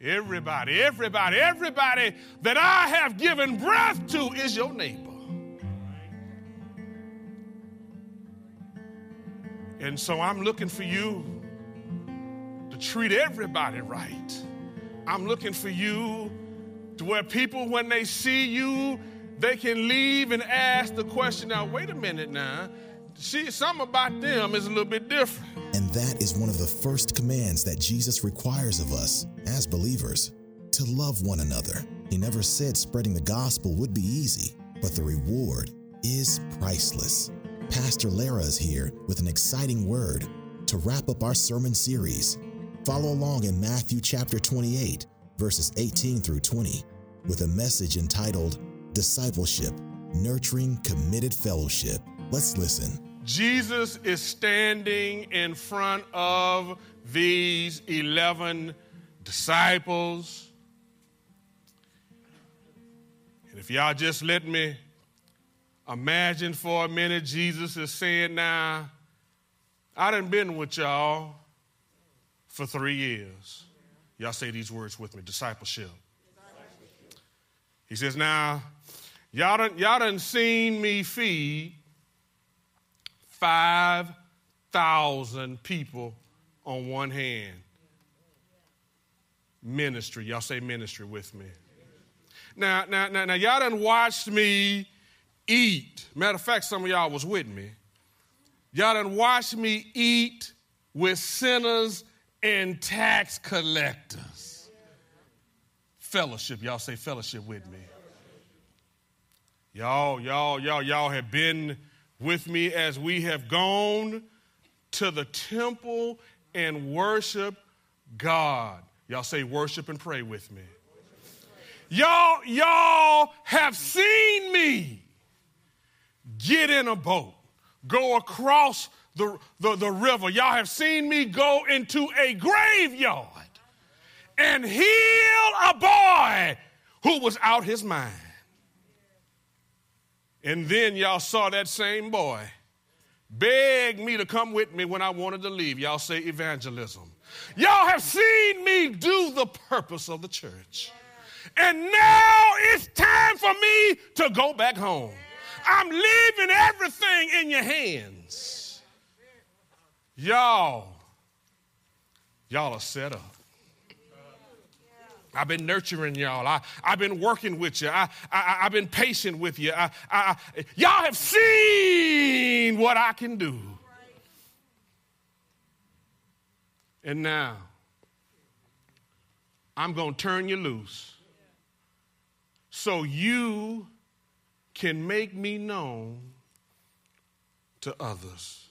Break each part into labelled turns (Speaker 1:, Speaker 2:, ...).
Speaker 1: Everybody, everybody, everybody that I have given breath to is your neighbor. And so I'm looking for you to treat everybody right. I'm looking for you to where people, when they see you, they can leave and ask the question now, wait a minute now. See, something about them is a little bit different.
Speaker 2: And that is one of the first commands that Jesus requires of us as believers to love one another. He never said spreading the gospel would be easy, but the reward is priceless. Pastor Lara is here with an exciting word to wrap up our sermon series. Follow along in Matthew chapter 28, verses 18 through 20, with a message entitled Discipleship Nurturing Committed Fellowship. Let's listen.
Speaker 1: Jesus is standing in front of these 11 disciples. And if y'all just let me imagine for a minute, Jesus is saying, Now, I done been with y'all for three years. Y'all say these words with me discipleship. He says, Now, y'all done, y'all done seen me feed 5,000 people on one hand. Ministry. Y'all say ministry with me. Now, now, now, now, y'all done watched me eat. Matter of fact, some of y'all was with me. Y'all done watched me eat with sinners and tax collectors. Fellowship. Y'all say fellowship with me. Y'all, y'all, y'all, y'all have been with me as we have gone to the temple and worship God. Y'all say worship and pray with me. Y'all, y'all have seen me get in a boat, go across the, the, the river. Y'all have seen me go into a graveyard and heal a boy who was out his mind. And then y'all saw that same boy beg me to come with me when I wanted to leave. Y'all say evangelism. Y'all have seen me do the purpose of the church. And now it's time for me to go back home. I'm leaving everything in your hands. Y'all, y'all are set up. I've been nurturing y'all. I, I've been working with you. I, I, have been patient with you. I, I, y'all have seen what I can do. And now, I'm going to turn you loose so you can make me known to others.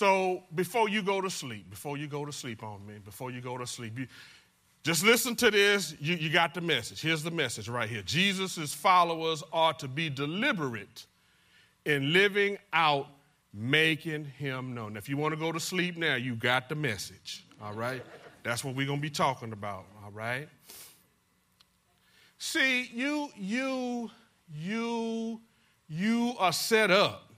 Speaker 1: So before you go to sleep, before you go to sleep on me, before you go to sleep, you, just listen to this. You, you got the message. Here's the message right here. Jesus' followers are to be deliberate in living out making him known. If you want to go to sleep now, you got the message. All right? That's what we're going to be talking about. All right? See, you, you, you, you are set up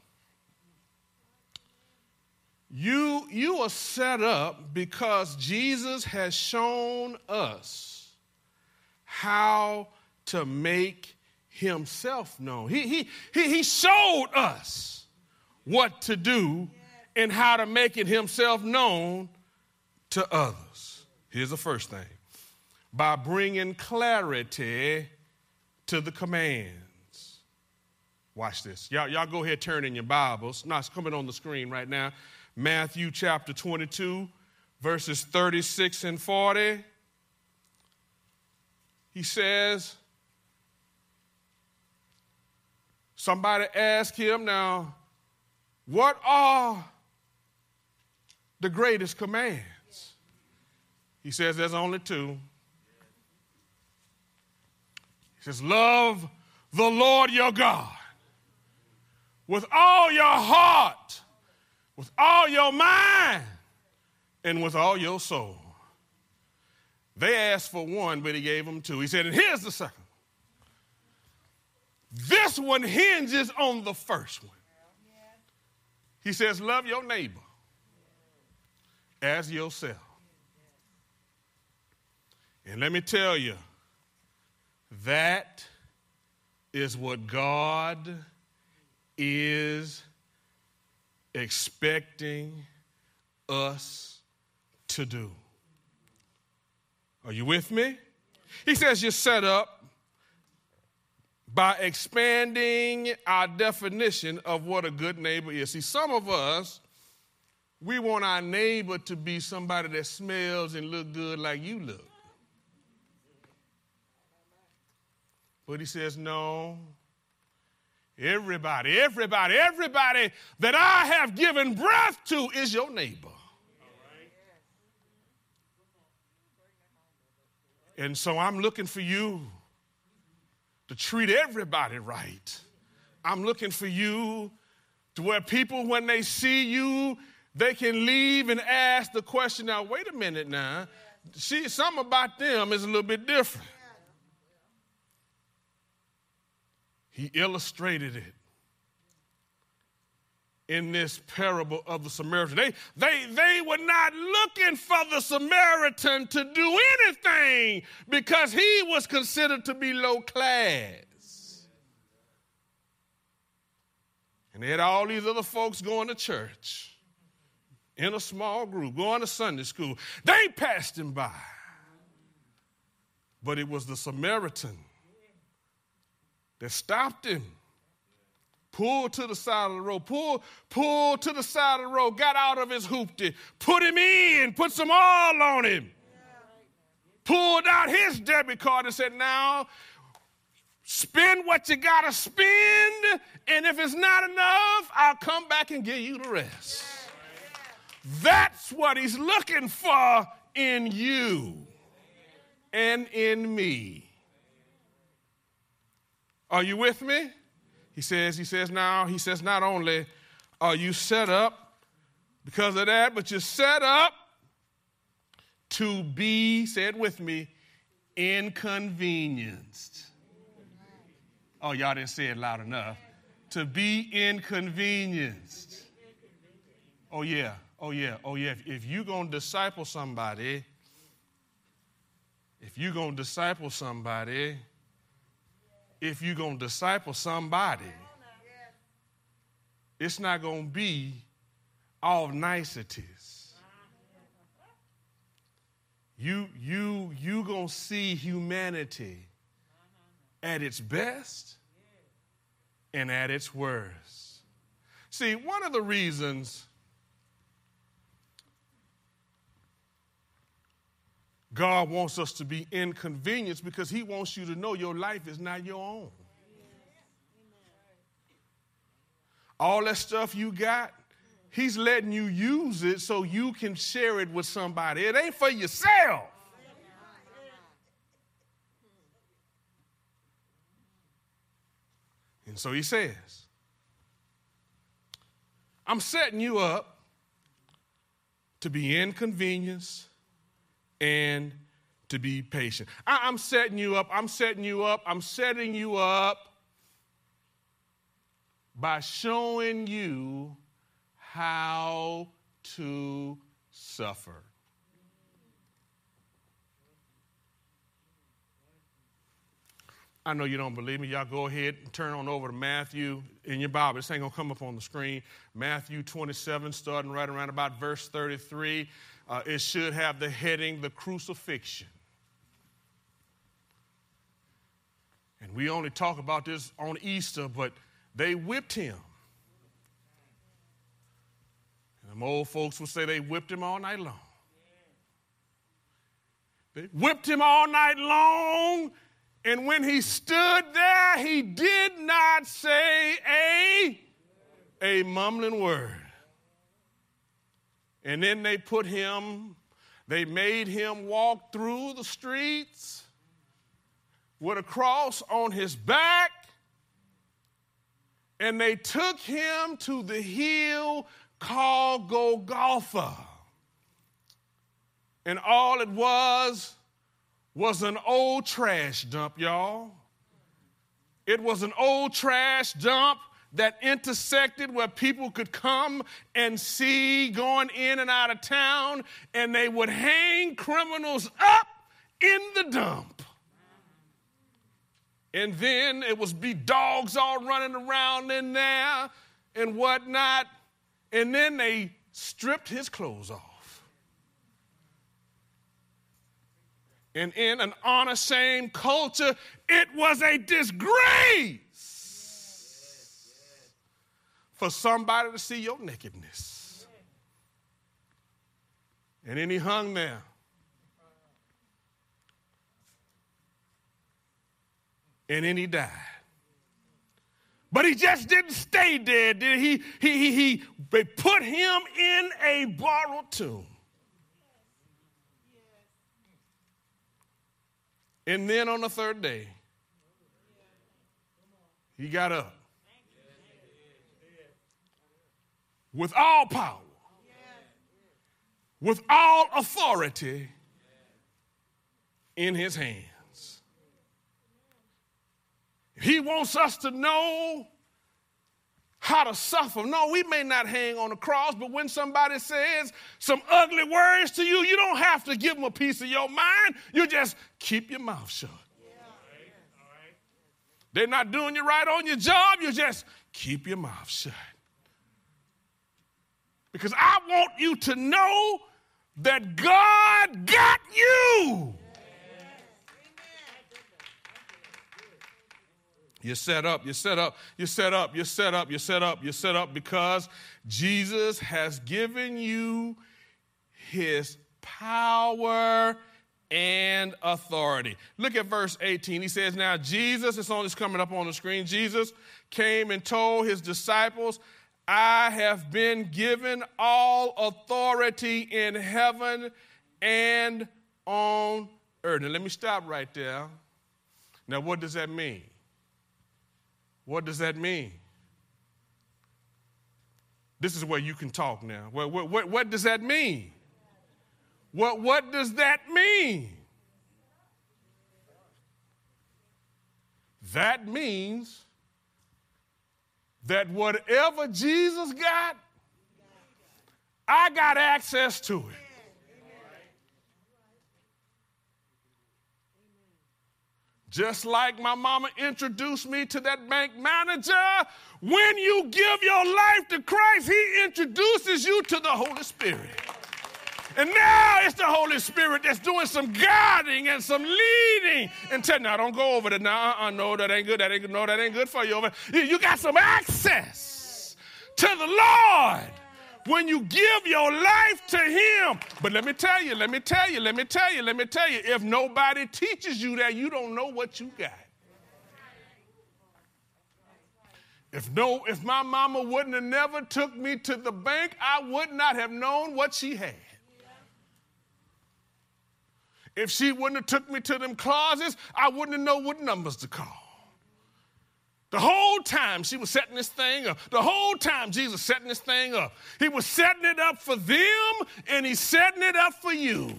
Speaker 1: you, you are set up because Jesus has shown us how to make himself known. He, he, he, he showed us what to do and how to make it himself known to others. Here's the first thing by bringing clarity to the commands. Watch this. Y'all, y'all go ahead, turn in your Bibles. No, it's coming on the screen right now. Matthew chapter 22, verses 36 and 40. He says, Somebody asked him, Now, what are the greatest commands? He says, There's only two. He says, Love the Lord your God with all your heart with all your mind and with all your soul. They asked for one, but he gave them two. He said, and here's the second. This one hinges on the first one. He says, love your neighbor as yourself. And let me tell you, that is what God is expecting us to do. Are you with me? He says you're set up by expanding our definition of what a good neighbor is. See, some of us, we want our neighbor to be somebody that smells and look good like you look. But he says, no. Everybody, everybody, everybody that I have given breath to is your neighbor. And so I'm looking for you to treat everybody right. I'm looking for you to where people, when they see you, they can leave and ask the question now, wait a minute now. See, something about them is a little bit different. He illustrated it in this parable of the Samaritan. They, they, they were not looking for the Samaritan to do anything because he was considered to be low class. And they had all these other folks going to church in a small group, going to Sunday school. They passed him by. But it was the Samaritan that stopped him pulled to the side of the road, pulled, pulled to the side of the road, got out of his hoopty, put him in, put some oil on him, pulled out his debit card and said, Now, spend what you got to spend, and if it's not enough, I'll come back and give you the rest. That's what he's looking for in you and in me. Are you with me? He says, he says now, he says, not only are you set up because of that, but you're set up to be, say it with me, inconvenienced. Oh, y'all didn't say it loud enough. To be inconvenienced. Oh, yeah. Oh, yeah. Oh, yeah. If, if you're going to disciple somebody, if you're going to disciple somebody, if you're going to disciple somebody, it's not going to be all niceties. You, you, you going to see humanity at its best and at its worst. See, one of the reasons God wants us to be inconvenienced because He wants you to know your life is not your own. All that stuff you got, He's letting you use it so you can share it with somebody. It ain't for yourself. And so He says, I'm setting you up to be inconvenienced and to be patient. I, am setting you up, I'm setting you up, I'm setting you up by showing you how to suffer. I know you don't believe me. Y'all go ahead and turn on over to Matthew in your Bible. This ain't going to come up on the screen. Matthew 27, starting right around about verse 33. Uh, it should have the heading, The Crucifixion. And we only talk about this on Easter, but they whipped him. And them old folks would say they whipped him all night long. They whipped him all night long, and when he stood there, he did not say a, a mumbling word. And then they put him, they made him walk through the streets with a cross on his back. And they took him to the hill called Golgotha. And all it was was an old trash dump, y'all. It was an old trash dump that intersected where people could come and see going in and out of town, and they would hang criminals up in the dump. And then it was be dogs all running around in there and whatnot. And then they stripped his clothes off. And in an honor shame culture, it was a disgrace for somebody to see your nakedness. And then he hung there. And then he died. But he just didn't stay dead, did he? He, he, he, they put him in a borrowed tomb. And then on the third day, he got up with all power, with all authority in his hands. He wants us to know how to suffer. No, we may not hang on the cross, but when somebody says some ugly words to you, you don't have to give them a piece of your mind. You just keep your mouth shut. They're not doing you right on your job, you just keep your mouth shut. Because I want you to know that God got you. You're set up, you're set up, you're set up, you're set up, you're set up, you're set up because Jesus has given you his power and authority. Look at verse 18. He says, Now Jesus, it's on it's coming up on the screen. Jesus came and told his disciples, I have been given all authority in heaven and on earth. Now let me stop right there. Now, what does that mean? What does that mean? This is where you can talk now. What, what, what, what does that mean? What, what does that mean? That means that whatever Jesus got, I got access to it. Just like my mama introduced me to that bank manager, when you give your life to Christ, he introduces you to the Holy Spirit. And now it's the Holy Spirit that's doing some guiding and some leading and telling, now don't go over there. Now, uh-uh, no, that ain't good. That ain't good. No, that ain't good for you over You got some access to the Lord when you give your life to Him. But let me tell you, let me tell you, let me tell you, let me tell you, if nobody teaches you that, you don't know what you got. If no, if my mama wouldn't have never took me to the bank, I would not have known what she had. If she wouldn't have took me to them closets, I wouldn't have known what numbers to call. The whole time she was setting this thing up. The whole time Jesus setting this thing up. He was setting it up for them and he's setting it up for you.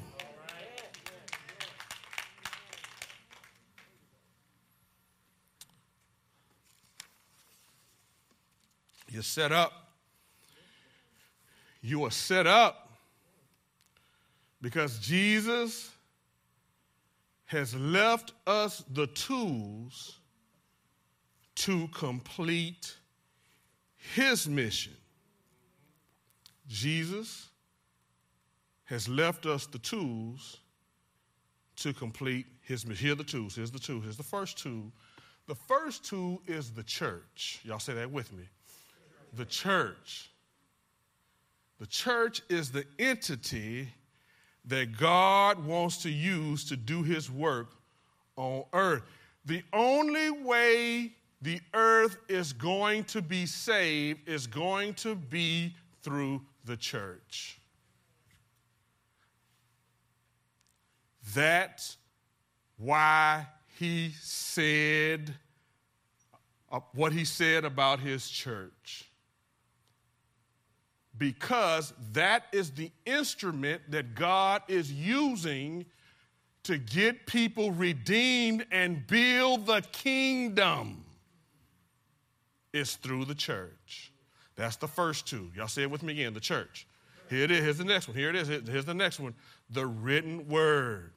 Speaker 1: You're set up. You are set up because Jesus has left us the tools to complete his mission. Jesus has left us the tools to complete his mission. Here are the tools. Here's the tool. Here's the first tool. The first tool is the church. Y'all say that with me. The church. The church is the entity that God wants to use to do his work on earth. The only way the earth is going to be saved is going to be through the church. That's why he said uh, what he said about his church. Because that is the instrument that God is using to get people redeemed and build the kingdom is through the church. That's the first two. Y'all say it with me again the church. Here it is. Here's the next one. Here it is. Here's the next one the written word.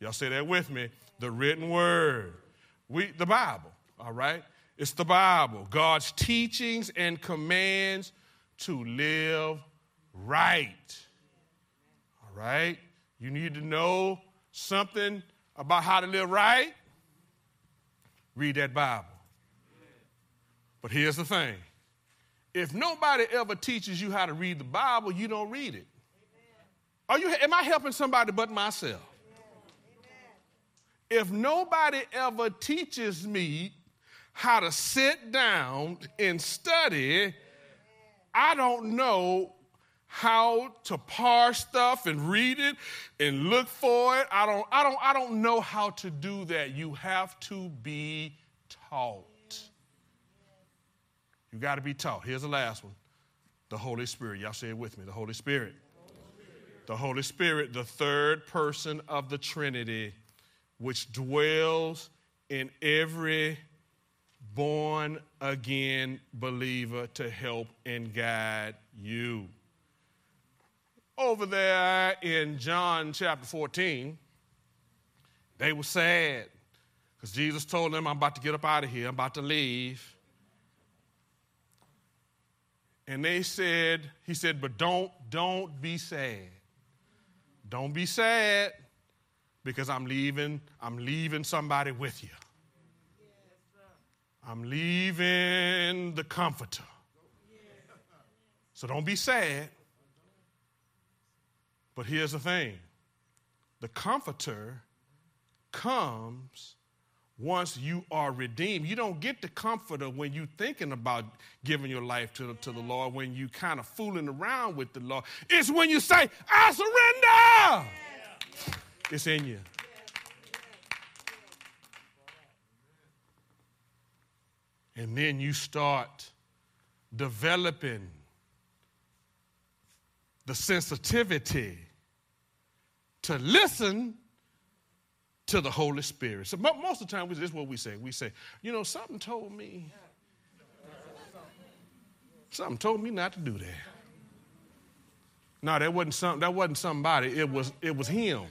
Speaker 1: Y'all say that with me. The written word. We the Bible, all right? It's the Bible. God's teachings and commands to live right. All right? You need to know something about how to live right? Read that Bible. But here's the thing if nobody ever teaches you how to read the Bible, you don't read it. Are you, am I helping somebody but myself? If nobody ever teaches me how to sit down and study, I don't know how to parse stuff and read it and look for it. I don't, I don't, I don't know how to do that. You have to be taught. You got to be taught. Here's the last one the Holy Spirit. Y'all say it with me the Holy Spirit. The Holy Spirit, the third person of the Trinity, which dwells in every born again believer to help and guide you over there in John chapter 14, they were sad because Jesus told them, I'm about to get up out of here, I'm about to leave. And they said, He said, but don't, don't be sad. Don't be sad because I'm leaving, I'm leaving somebody with you. I'm leaving the comforter. So don't be sad. But here's the thing the comforter comes once you are redeemed. You don't get the comforter when you're thinking about giving your life to, to the Lord, when you kind of fooling around with the Lord. It's when you say, I surrender. It's in you. And then you start developing the sensitivity to listen to the Holy Spirit. So most of the time, this is what we say. We say, you know, something told me, something told me not to do that. No, that wasn't some, that wasn't somebody. It was it was him.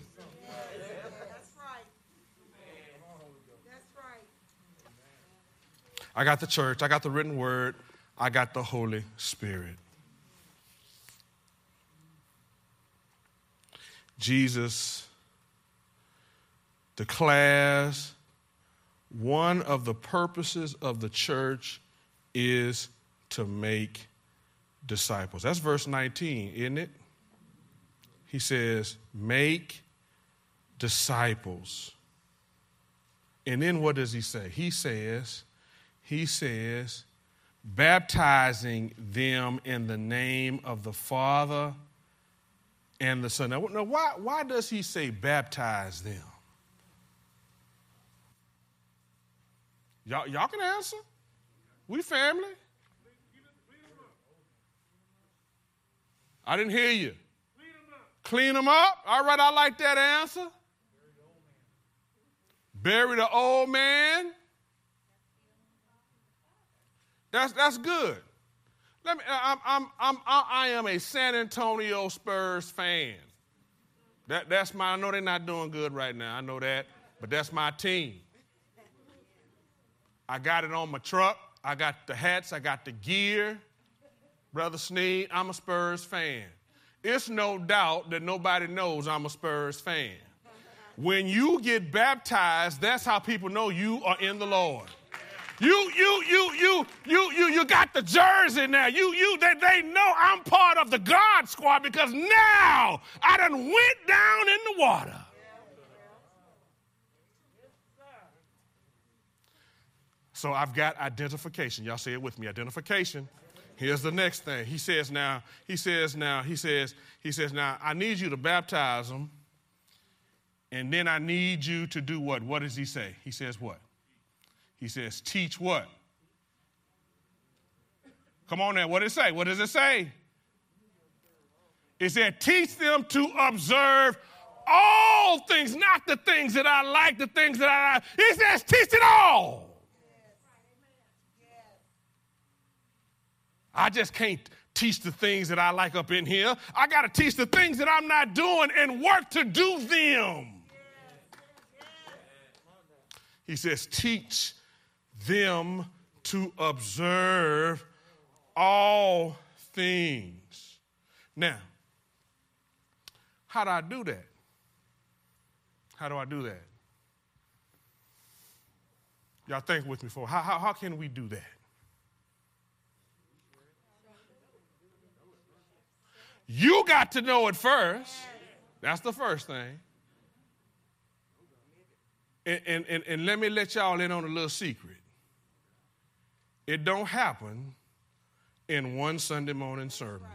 Speaker 1: I got the church. I got the written word. I got the Holy Spirit. Jesus declares one of the purposes of the church is to make disciples. That's verse 19, isn't it? He says, Make disciples. And then what does he say? He says, He says, baptizing them in the name of the Father and the Son. Now, now why, why does he say baptize them? Y'all, y'all can answer. We family. I didn't hear you. Clean them up. All right, I like that answer. Bury the old man. That's, that's good. Let me, I'm, I'm, I'm, I am a San Antonio Spurs fan. That, that's my, I know they're not doing good right now. I know that, but that's my team. I got it on my truck. I got the hats. I got the gear. Brother Sneed, I'm a Spurs fan. It's no doubt that nobody knows I'm a Spurs fan. When you get baptized, that's how people know you are in the Lord. You, you, you, you, you, you, you got the jersey now. You, you, they, they know I'm part of the God squad because now I done went down in the water. So I've got identification. Y'all say it with me. Identification. Here's the next thing. He says now, he says now, he says, he says now, I need you to baptize them. And then I need you to do what? What does he say? He says what? He says, teach what? Come on now, what does it say? What does it say? It said, teach them to observe all things, not the things that I like, the things that I like. He says, teach it all. I just can't teach the things that I like up in here. I got to teach the things that I'm not doing and work to do them. He says, teach them to observe all things. Now, how do I do that? How do I do that? Y'all think with me for how, how, how can we do that? You got to know it first. That's the first thing. And, and, and, and, let me let y'all in on a little secret. It don't happen in one Sunday morning sermon.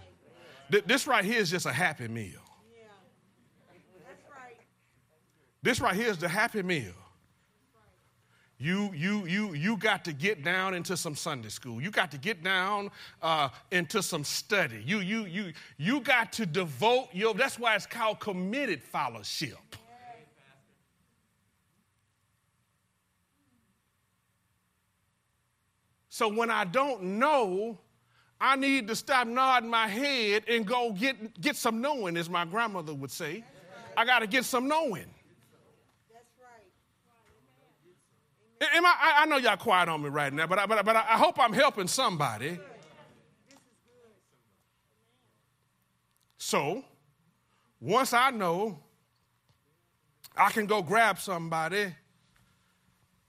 Speaker 1: This right here is just a happy meal. This right here is the happy meal. You, you, you, you got to get down into some Sunday school. You got to get down uh, into some study. You, you, you, you got to devote your, that's why it's called committed fellowship. So when I don't know, I need to stop nodding my head and go get, get some knowing, as my grandmother would say. I got to get some knowing. That's Am I, I know y'all quiet on me right now, but I, but, but I hope I'm helping somebody. So, once I know, I can go grab somebody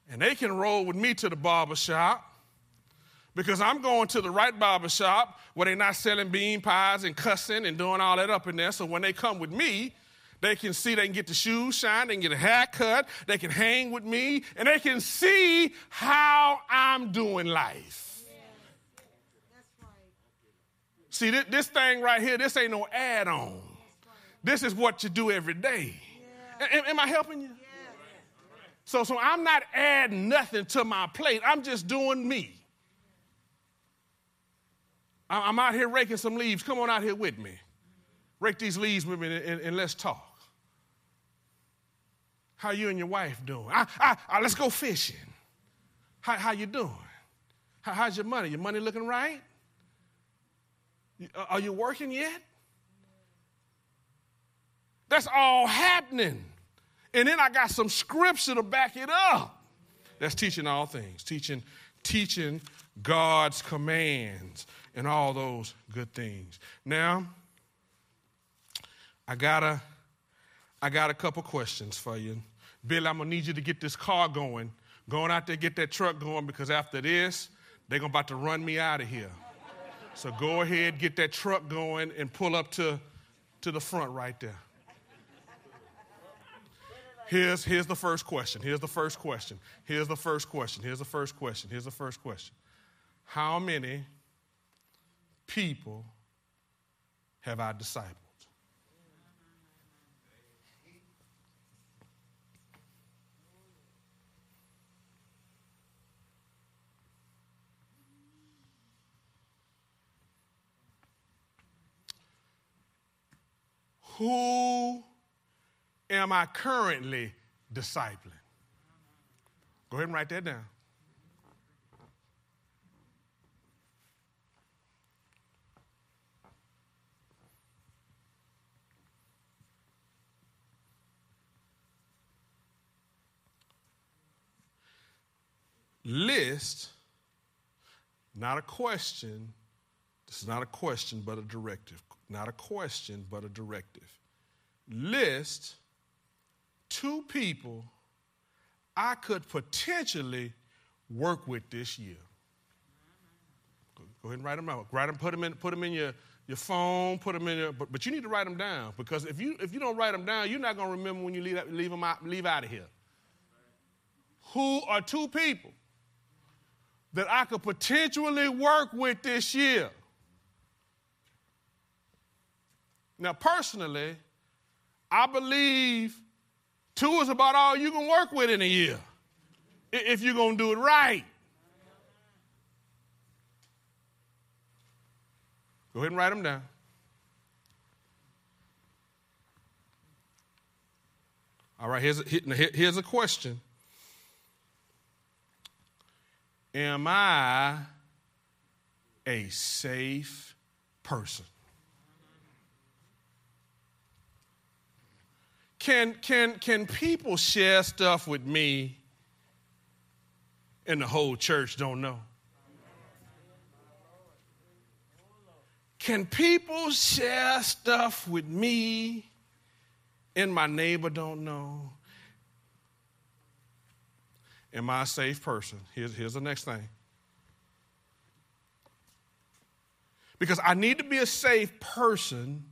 Speaker 1: and they can roll with me to the barber shop because I'm going to the right barber shop where they're not selling bean pies and cussing and doing all that up in there. So when they come with me, they can see, they can get the shoes shined, they can get a haircut, they can hang with me, and they can see how I'm doing life. See, this, this, thing right here, this ain't no add on. This is what you do every day. Am, am I helping you? So, so I'm not adding nothing to my plate. I'm just doing me. I'm out here raking some leaves. Come on out here with me. Rake these leaves with me and, and, and let's talk. How you and your wife doing? I, I, I, let's go fishing. How, how you doing? How, how's your money? Your money looking right? Are you working yet? That's all happening. And then I got some scripture to back it up. That's teaching all things, teaching, teaching God's commands and all those good things. Now, I gotta I got a couple questions for you. Bill, I'm gonna need you to get this car going. Going out there, get that truck going, because after this, they're gonna about to run me out of here. So go ahead, get that truck going, and pull up to, to the front right there. Here's, here's the first question. Here's the first question. Here's the first question. Here's the first question. Here's the first question. How many people have I discipled? Who am I currently discipling? Go ahead and write that down. List, not a question. This is not a question, but a directive not a question, but a directive. List two people I could potentially work with this year. Go ahead and write them out. Write them, put them in, put them in your, your phone, put them in your, but, but you need to write them down because if you, if you don't write them down, you're not going to remember when you leave, leave, them out, leave out of here. Who are two people that I could potentially work with this year? Now, personally, I believe two is about all you can work with in a year if you're going to do it right. Go ahead and write them down. All right, here's a, here's a question Am I a safe person? Can, can, can people share stuff with me and the whole church don't know? Can people share stuff with me and my neighbor don't know? Am I a safe person? Here's, here's the next thing. Because I need to be a safe person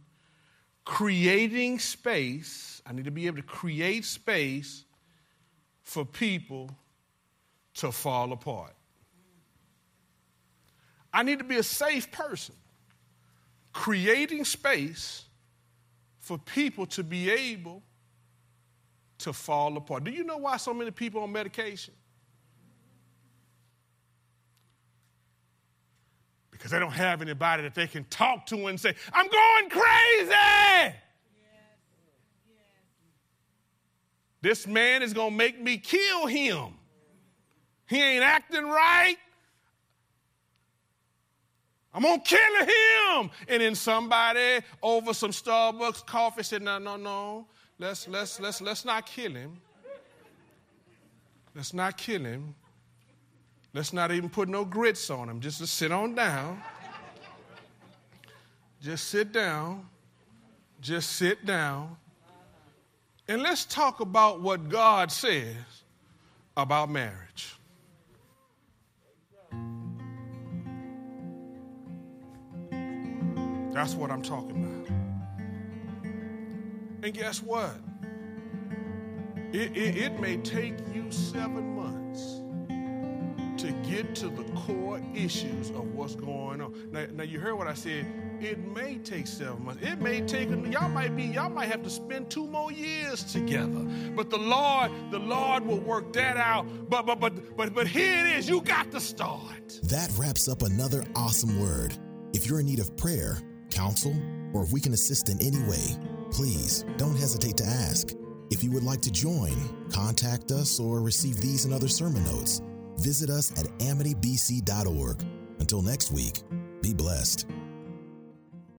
Speaker 1: creating space. I need to be able to create space for people to fall apart. I need to be a safe person creating space for people to be able to fall apart. Do you know why so many people on medication? Because they don't have anybody that they can talk to and say, I'm going crazy. This man is going to make me kill him. He ain't acting right. I'm gonna kill him. And then somebody over some Starbucks coffee said, no, no, no. Let's let's let's let's not kill him. Let's not kill him. Let's not even put no grits on him. Just to sit on down. Just sit down. Just sit down. And let's talk about what God says about marriage. That's what I'm talking about. And guess what? It, it, it, may take you seven months to get to the core issues of what's going on. Now, now you heard what I said. It may take seven months. It may take y'all might be y'all might have to spend two more years together. But the Lord, the Lord will work that out. But but but but but here it is. You got to start.
Speaker 2: That wraps up another awesome word. If you're in need of prayer counsel, or if we can assist in any way, please don't hesitate to ask. If you would like to join, contact us, or receive these and other sermon notes, visit us at amitybc.org. Until next week, be blessed.